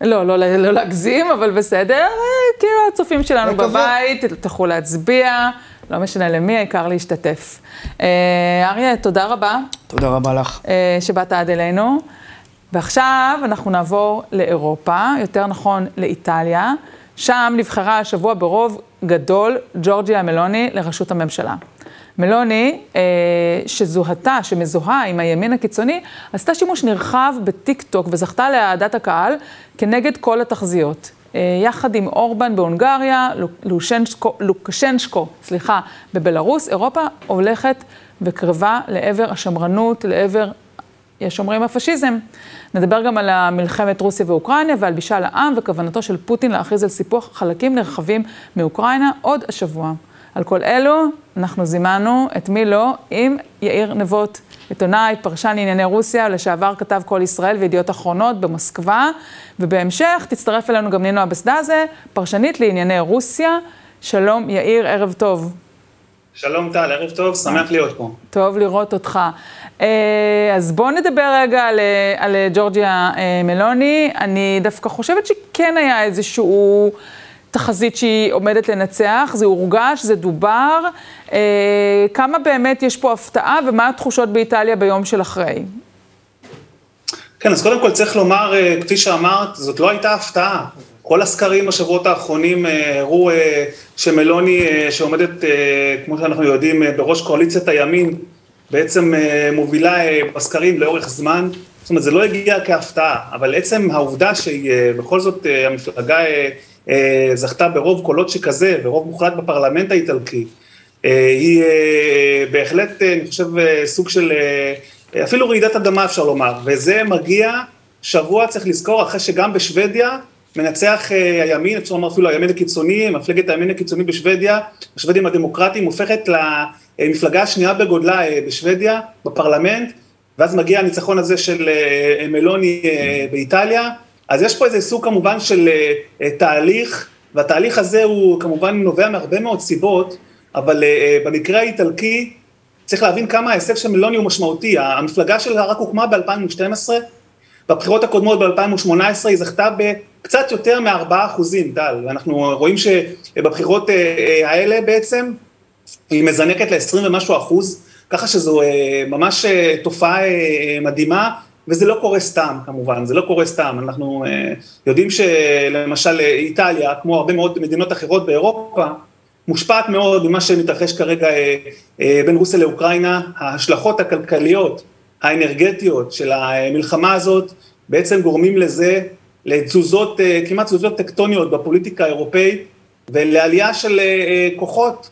לא, לא, לא להגזים, אבל בסדר. אה, כאילו הצופים שלנו מקווה. בבית, תלכו להצביע, לא משנה למי, העיקר להשתתף. אה, אריה, תודה רבה תודה רבה לך. אה, שבאת עד אלינו. ועכשיו אנחנו נעבור לאירופה, יותר נכון לאיטליה. שם נבחרה השבוע ברוב גדול ג'ורג'יה מלוני לראשות הממשלה. מלוני, אה, שזוהתה, שמזוהה עם הימין הקיצוני, עשתה שימוש נרחב בטיק טוק וזכתה לאהדת הקהל כנגד כל התחזיות. אה, יחד עם אורבן בהונגריה, לושנשקו, לוקשנשקו, סליחה, בבלארוס, אירופה הולכת וקרבה לעבר השמרנות, לעבר יש אומרים הפשיזם. נדבר גם על מלחמת רוסיה ואוקראינה ועל משאל העם וכוונתו של פוטין להכריז על סיפוח חלקים נרחבים מאוקראינה עוד השבוע. על כל אלו אנחנו זימנו את מי לא עם יאיר נבות, עיתונאי, פרשן לענייני רוסיה, לשעבר כתב כל ישראל וידיעות אחרונות במוסקבה, ובהמשך תצטרף אלינו גם נינו אבסדזה, פרשנית לענייני רוסיה. שלום יאיר, ערב טוב. שלום טל, ערב טוב, שמח להיות פה. טוב לראות אותך. אה, אז בואו נדבר רגע על, אה, על ג'ורג'יה אה, מלוני. אני דווקא חושבת שכן היה איזשהו תחזית שהיא עומדת לנצח, זה הורגש, זה דובר. אה, כמה באמת יש פה הפתעה ומה התחושות באיטליה ביום של אחרי? כן, אז קודם כל צריך לומר, אה, כפי שאמרת, זאת לא הייתה הפתעה. כל הסקרים בשבועות האחרונים אה, הראו אה, שמלוני, שעומדת, כמו שאנחנו יודעים, בראש קואליציית הימין, בעצם מובילה בסקרים לאורך זמן. זאת אומרת, זה לא הגיע כהפתעה, אבל עצם העובדה שהיא בכל זאת המפלגה זכתה ברוב קולות שכזה, ורוב מוחלט בפרלמנט האיטלקי, אה, היא אה, בהחלט, אה, אני חושב, אה, סוג של, אה, אפילו רעידת אדמה אפשר לומר, וזה מגיע שבוע, צריך לזכור, אחרי שגם בשוודיה מנצח אה, הימין, אפשר לומר אפילו הימין הקיצוני, מפלגת הימין הקיצוני בשוודיה, השוודים הדמוקרטיים, הופכת למפלגה השנייה בגודלה אה, בשוודיה, בפרלמנט, ואז מגיע הניצחון הזה של אה, מלוני אה, באיטליה, אז יש פה איזה סוג כמובן של אה, תהליך, והתהליך הזה הוא כמובן נובע מהרבה מאוד סיבות, אבל אה, במקרה האיטלקי צריך להבין כמה ההישג של מלוני הוא משמעותי. המפלגה שלה רק הוקמה ב-2012, בבחירות הקודמות ב-2018 היא זכתה בקצת יותר מ-4 אחוזים, טל, ואנחנו רואים שבבחירות האלה בעצם היא מזנקת ל-20 ומשהו אחוז, ככה שזו ממש תופעה מדהימה, וזה לא קורה סתם כמובן, זה לא קורה סתם, אנחנו אה, יודעים שלמשל אה, איטליה, כמו הרבה מאוד מדינות אחרות באירופה, מושפעת מאוד ממה שמתרחש כרגע אה, בין רוסיה לאוקראינה, ההשלכות הכלכליות, האנרגטיות של המלחמה הזאת בעצם גורמים לזה, לתזוזות, כמעט תזוזות טקטוניות בפוליטיקה האירופאית ולעלייה של כוחות,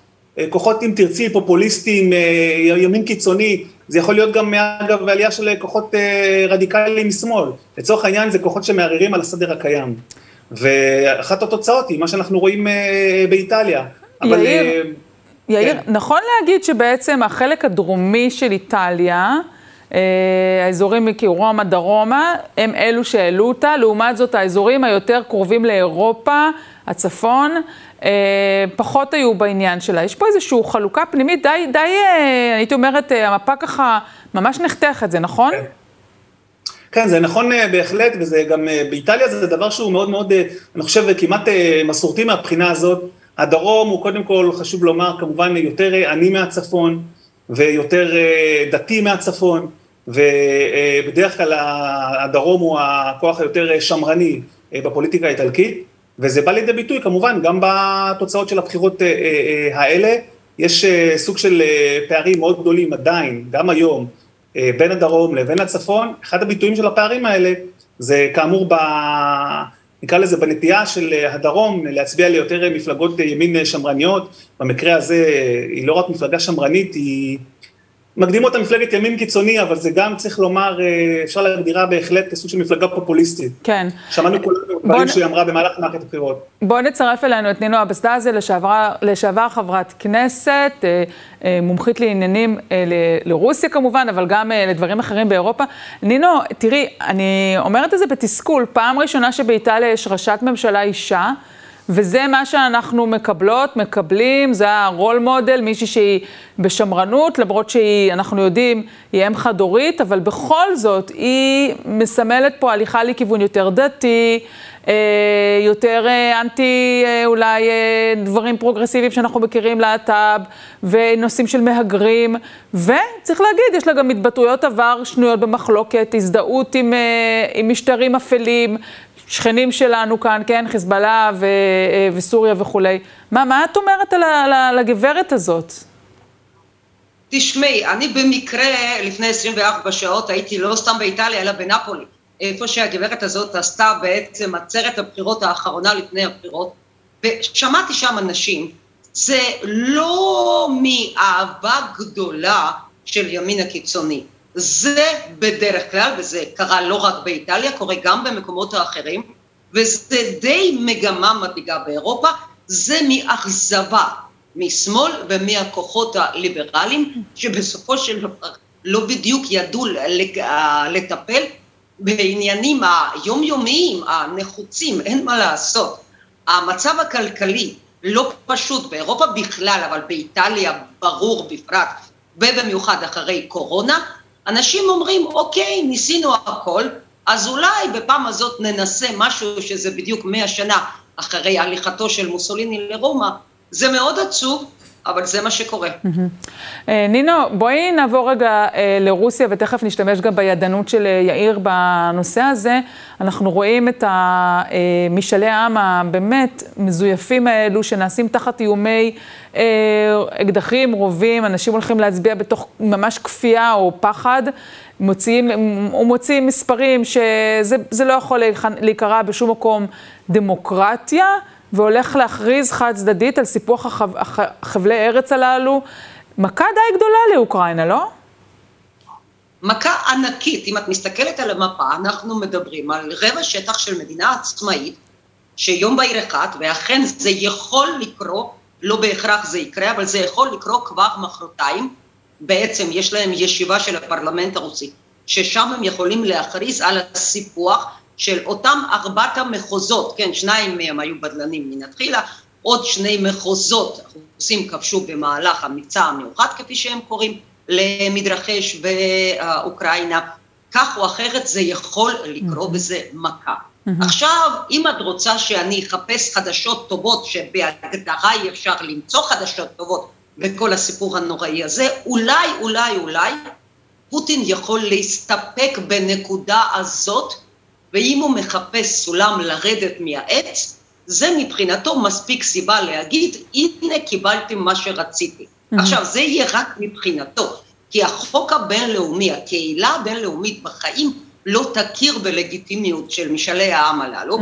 כוחות אם תרצי פופוליסטיים, אה, ימין קיצוני, זה יכול להיות גם אגב עלייה של כוחות אה, רדיקליים משמאל, לצורך העניין זה כוחות שמערערים על הסדר הקיים. ואחת התוצאות היא מה שאנחנו רואים אה, באיטליה. אבל, יאיר, אה, יאיר, נכון להגיד שבעצם החלק הדרומי של איטליה, אה, האזורים מקירומא דרומה, הם אלו שהעלו אותה, לעומת זאת האזורים היותר קרובים לאירופה, הצפון, אה, פחות היו בעניין שלה. יש פה איזושהי חלוקה פנימית די, די, אה, הייתי אומרת, אה, המפה ככה ממש נחתכת, זה נכון? כן. כן, זה נכון אה, בהחלט, וזה גם אה, באיטליה זה דבר שהוא מאוד מאוד, אה, אני חושב, כמעט מסורתי מהבחינה הזאת. הדרום הוא קודם כל, חשוב לומר, כמובן יותר עני מהצפון, ויותר דתי מהצפון, ובדרך כלל הדרום הוא הכוח היותר שמרני בפוליטיקה האיטלקית, וזה בא לידי ביטוי כמובן גם בתוצאות של הבחירות אה, אה, אה, האלה. יש סוג של פערים מאוד גדולים עדיין, גם היום, בין הדרום לבין הצפון, אחד הביטויים של הפערים האלה זה כאמור ב... נקרא לזה בנטייה של הדרום להצביע ליותר מפלגות ימין שמרניות, במקרה הזה היא לא רק מפלגה שמרנית, היא מקדים אותה מפלגת ימין קיצוני, אבל זה גם צריך לומר, אה, אפשר להגדירה בהחלט כסוג של מפלגה פופוליסטית. כן. שמענו כולנו בוא דברים שהיא אמרה במהלך מערכת הבחירות. בואו נצרף אלינו את נינו אבסדזה, לשעבר, לשעבר חברת כנסת, אה, אה, מומחית לעניינים ל- לרוסיה כמובן, אבל גם לדברים אחרים באירופה. נינו, תראי, אני אומרת את זה בתסכול, פעם ראשונה שבאיטליה יש ראשת ממשלה אישה, וזה מה שאנחנו מקבלות, מקבלים, זה הרול מודל, מישהי שהיא בשמרנות, למרות שהיא, אנחנו יודעים, היא אם חד-הורית, אבל בכל זאת, היא מסמלת פה הליכה לכיוון יותר דתי, אה, יותר אה, אנטי, אה, אולי דברים פרוגרסיביים שאנחנו מכירים, להט"ב, ונושאים של מהגרים, וצריך להגיד, יש לה גם התבטאויות עבר שנויות במחלוקת, הזדהות עם, עם משטרים אפלים, שכנים שלנו כאן, כן, חיזבאללה ו, אה, וסוריה וכולי. מה, מה את אומרת על, על, הגברת הזאת? תשמעי, אני במקרה לפני 24 שעות הייתי לא סתם באיטליה, אלא בנפולי, איפה שהגברת הזאת עשתה בעצם עצרת הבחירות האחרונה לפני הבחירות, ושמעתי שם אנשים, זה לא מאהבה גדולה של ימין הקיצוני, זה בדרך כלל, וזה קרה לא רק באיטליה, קורה גם במקומות האחרים, וזה די מגמה מדאיגה באירופה, זה מאכזבה משמאל ומהכוחות הליברליים, שבסופו של דבר לא בדיוק ידעו לג- לטפל בעניינים היומיומיים, הנחוצים, אין מה לעשות. המצב הכלכלי לא פשוט באירופה בכלל, אבל באיטליה ברור בפרט, ובמיוחד אחרי קורונה, אנשים אומרים, אוקיי, ניסינו הכל, אז אולי בפעם הזאת ננסה משהו שזה בדיוק מאה שנה אחרי הליכתו של מוסוליני לרומא. זה מאוד עצוב, אבל זה מה שקורה. אה, נינו, בואי נעבור רגע אה, לרוסיה, ותכף נשתמש גם בידענות של אה, יאיר בנושא הזה. אנחנו רואים את משאלי העם הבאמת מזויפים האלו, שנעשים תחת איומי אקדחים, רובים, אנשים הולכים להצביע בתוך ממש כפייה או פחד. מוציאים, הוא מוציא מספרים שזה זה לא יכול להיקרא בשום מקום דמוקרטיה. והולך להכריז חד צדדית על סיפוח החב, הח, חבלי ארץ הללו. מכה די גדולה לאוקראינה, לא? מכה ענקית, אם את מסתכלת על המפה, אנחנו מדברים על רבע שטח של מדינה עצמאית, שיום בהיר אחד, ואכן זה יכול לקרות, לא בהכרח זה יקרה, אבל זה יכול לקרות כבר מחרתיים, בעצם יש להם ישיבה של הפרלמנט הרוסי ששם הם יכולים להכריז על הסיפוח של אותם ארבעת המחוזות, כן, שניים מהם היו בדלנים מלכתחילה, עוד שני מחוזות הרוסים כבשו במהלך המבצע המיוחד, כפי שהם קוראים, למדרחש באוקראינה. כך או אחרת זה יכול לקרות וזה מכה. עכשיו, אם את רוצה שאני אחפש חדשות טובות, שבהגדרה אי אפשר למצוא חדשות טובות בכל הסיפור הנוראי הזה, אולי, אולי, אולי, פוטין יכול להסתפק בנקודה הזאת, ואם הוא מחפש סולם לרדת מהעץ, זה מבחינתו מספיק סיבה להגיד, הנה קיבלתי מה שרציתי. עכשיו, זה יהיה רק מבחינתו, כי החוק הבינלאומי, הקהילה הבינלאומית בחיים, לא תכיר בלגיטימיות של משאלי העם הללו,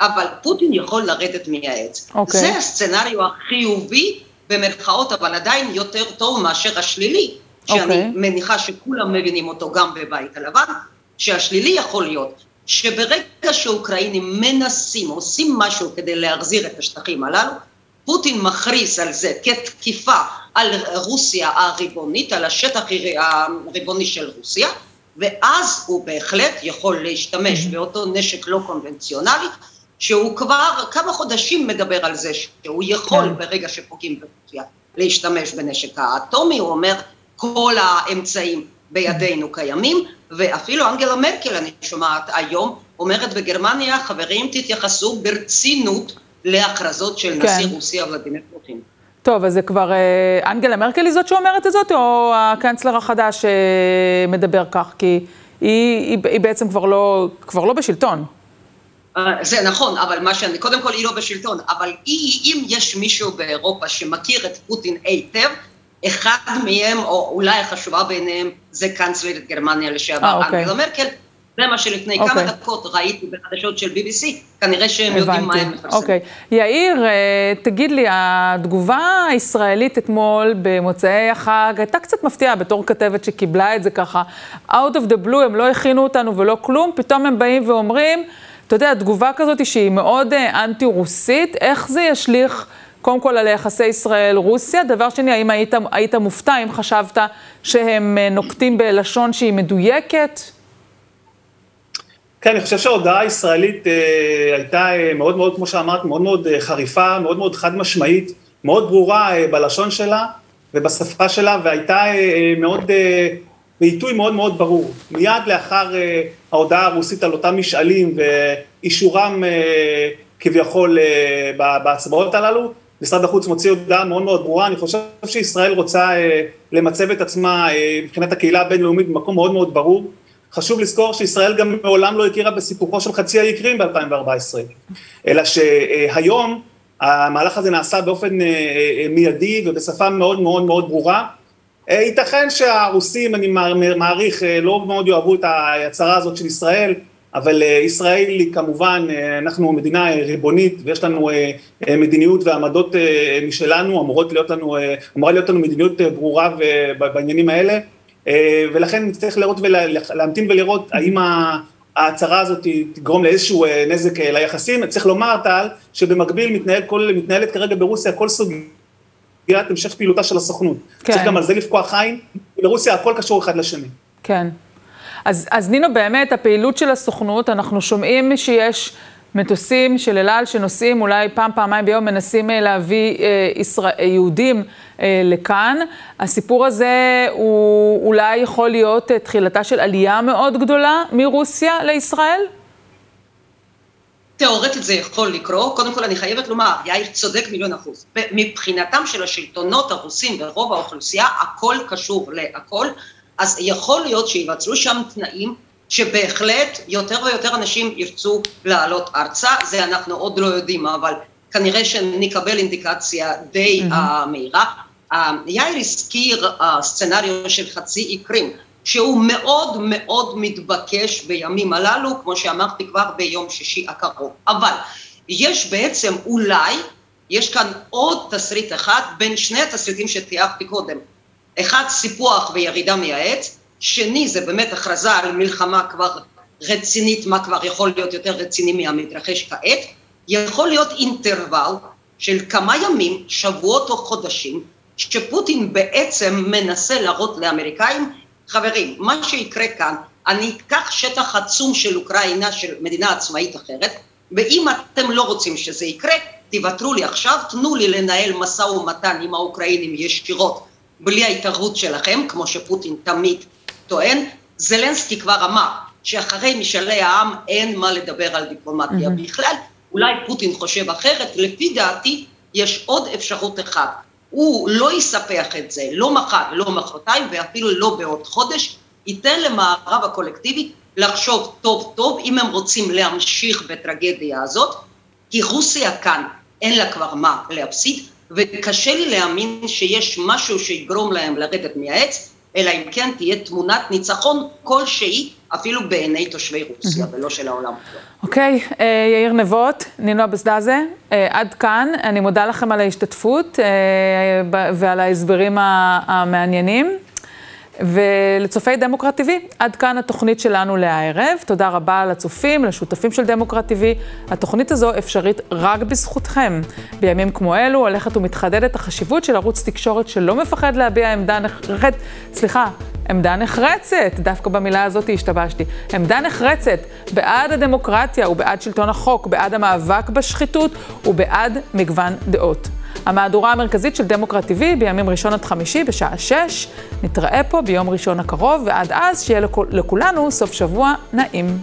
אבל פוטין יכול לרדת מהעץ. אוקיי. זה הסצנריו החיובי, במרכאות, אבל עדיין יותר טוב מאשר השלילי, שאני אוקיי. מניחה שכולם מבינים אותו גם בבית הלבן, שהשלילי יכול להיות שברגע שהאוקראינים מנסים, עושים משהו כדי להחזיר את השטחים הללו, פוטין מכריז על זה כתקיפה על רוסיה הריבונית, על השטח הריבוני של רוסיה, ואז הוא בהחלט יכול להשתמש באותו נשק לא קונבנציונלי, שהוא כבר כמה חודשים מדבר על זה שהוא יכול כן. ברגע שפוגעים ברוסיה להשתמש בנשק האטומי, הוא אומר כל האמצעים בידינו קיימים, ואפילו אנגלה מרקל, אני שומעת היום, אומרת בגרמניה, חברים תתייחסו ברצינות להכרזות של כן. נשיא רוסיה ולדימיר פוטין. טוב, אז זה כבר אה, אנגלה מרקל היא זאת שאומרת את זאת, או הקנצלר החדש שמדבר כך? כי היא, היא, היא בעצם כבר לא, כבר לא בשלטון. אה, זה נכון, אבל מה שאני, קודם כל היא לא בשלטון, אבל היא, אם יש מישהו באירופה שמכיר את פוטין היטב, אחד מהם, או אולי החשובה ביניהם, זה קנצלרית גרמניה אה, לשעבר, אוקיי. אנגלה מרקל. זה מה שלפני אוקיי. כמה דקות ראיתי בחדשות של BBC, כנראה שהם יודעים מה הם מפרסמים. אוקיי. יאיר, אה, תגיד לי, התגובה הישראלית אתמול במוצאי החג הייתה קצת מפתיעה בתור כתבת שקיבלה את זה ככה, out of the blue, הם לא הכינו אותנו ולא כלום, פתאום הם באים ואומרים, אתה יודע, תגובה כזאת שהיא מאוד אה, אנטי-רוסית, איך זה ישליך קודם כל על יחסי ישראל-רוסיה? דבר שני, האם היית, היית מופתע אם חשבת שהם אה, נוקטים בלשון שהיא מדויקת? כן, אני חושב שההודעה הישראלית אה, הייתה אה, מאוד מאוד, כמו שאמרת, מאוד מאוד אה, חריפה, מאוד מאוד חד משמעית, מאוד ברורה אה, בלשון שלה ובשפה שלה, והייתה אה, אה, מאוד, אה, בעיתוי מאוד מאוד ברור. מיד לאחר אה, ההודעה הרוסית על אותם משאלים ואישורם אה, כביכול אה, בהצבעות הללו, משרד החוץ מוציא הודעה מאוד מאוד ברורה, אני חושב שישראל רוצה אה, למצב את עצמה אה, מבחינת הקהילה הבינלאומית במקום מאוד מאוד ברור. חשוב לזכור שישראל גם מעולם לא הכירה בסיפוחו של חצי האי קרים ב-2014, אלא שהיום המהלך הזה נעשה באופן אה, מיידי ובשפה מאוד מאוד מאוד ברורה. ייתכן שהרוסים, אני מער- מעריך, לא מאוד יאהבו את ההצהרה הזאת של ישראל, אבל אה, ישראל היא כמובן, אה, אנחנו מדינה ריבונית ויש לנו אה, מדיניות ועמדות משלנו, אמורות להיות לנו, אמורה להיות לנו מדיניות ברורה בעניינים האלה. ולכן נצטרך לראות ולהמתין ולראות האם ההצהרה הזאת תגרום לאיזשהו נזק ליחסים. צריך לומר, טל, שבמקביל מתנהל כל, מתנהלת כרגע ברוסיה כל סוגיית המשך פעילותה של הסוכנות. כן. צריך גם על זה לפקוח עין, ברוסיה הכל קשור אחד לשני. כן. אז, אז נינו, באמת, הפעילות של הסוכנות, אנחנו שומעים שיש מטוסים של אל על שנוסעים אולי פעם, פעמיים ביום, מנסים אה, להביא אה, ישראל, אה, יהודים אה, לכאן. הסיפור הזה הוא אולי יכול להיות אה, תחילתה של עלייה מאוד גדולה מרוסיה לישראל? תיאורטית זה יכול לקרות, קודם כל אני חייבת לומר, יאיר צודק מיליון אחוז, מבחינתם של השלטונות הרוסים ורוב האוכלוסייה, הכל קשור להכל, אז יכול להיות שיווצרו שם תנאים שבהחלט יותר ויותר אנשים ירצו לעלות ארצה, זה אנחנו עוד לא יודעים, אבל כנראה שנקבל אינדיקציה די uh, מהירה. Uh, יאיר הזכיר uh, סצנריו של חצי אי קרים, שהוא מאוד מאוד מתבקש בימים הללו, כמו שאמרתי כבר ביום שישי הקרוב. אבל יש בעצם אולי, יש כאן עוד תסריט אחד בין שני התסריטים שתיארתי קודם. אחד, סיפוח וירידה מהעץ, שני, זה באמת הכרזה על מלחמה כבר רצינית, מה כבר יכול להיות יותר רציני מהמתרחש כעת, יכול להיות אינטרוול של כמה ימים, שבועות או חודשים, שפוטין בעצם מנסה להראות לאמריקאים, חברים, מה שיקרה כאן, אני אקח שטח עצום של אוקראינה, של מדינה עצמאית אחרת, ואם אתם לא רוצים שזה יקרה, תוותרו לי עכשיו, תנו לי לנהל משא ומתן עם האוקראינים ישירות, בלי ההתערבות שלכם, כמו שפוטין תמיד טוען. זלנסקי כבר אמר שאחרי משאלי העם אין מה לדבר על דיפלומטיה מהמם. בכלל, אולי פוטין חושב אחרת, לפי דעתי יש עוד אפשרות אחת, הוא לא יספח את זה, לא מחר, לא מחרתיים ואפילו לא בעוד חודש, ייתן למערב הקולקטיבי לחשוב טוב טוב אם הם רוצים להמשיך בטרגדיה הזאת, כי רוסיה כאן אין לה כבר מה להפסיד, וקשה לי להאמין שיש משהו שיגרום להם לרדת מהעץ, אלא אם כן תהיה תמונת ניצחון כלשהי, אפילו בעיני תושבי רוסיה ולא של העולם. אוקיי, אה, יאיר נבות, נינו אבסדזה, אה, עד כאן. אני מודה לכם על ההשתתפות ב- ועל ההסברים המעניינים. ולצופי דמוקרט TV, עד כאן התוכנית שלנו להערב. תודה רבה לצופים, לשותפים של דמוקרט TV. התוכנית הזו אפשרית רק בזכותכם. בימים כמו אלו הולכת ומתחדדת החשיבות של ערוץ תקשורת שלא מפחד להביע עמדה נחרצת, סליחה, עמדה נחרצת, דווקא במילה הזאת השתבשתי, עמדה נחרצת בעד הדמוקרטיה ובעד שלטון החוק, בעד המאבק בשחיתות ובעד מגוון דעות. המהדורה המרכזית של דמוקרט TV בימים ראשון עד חמישי בשעה שש. נתראה פה ביום ראשון הקרוב, ועד אז שיהיה לכ- לכולנו סוף שבוע נעים.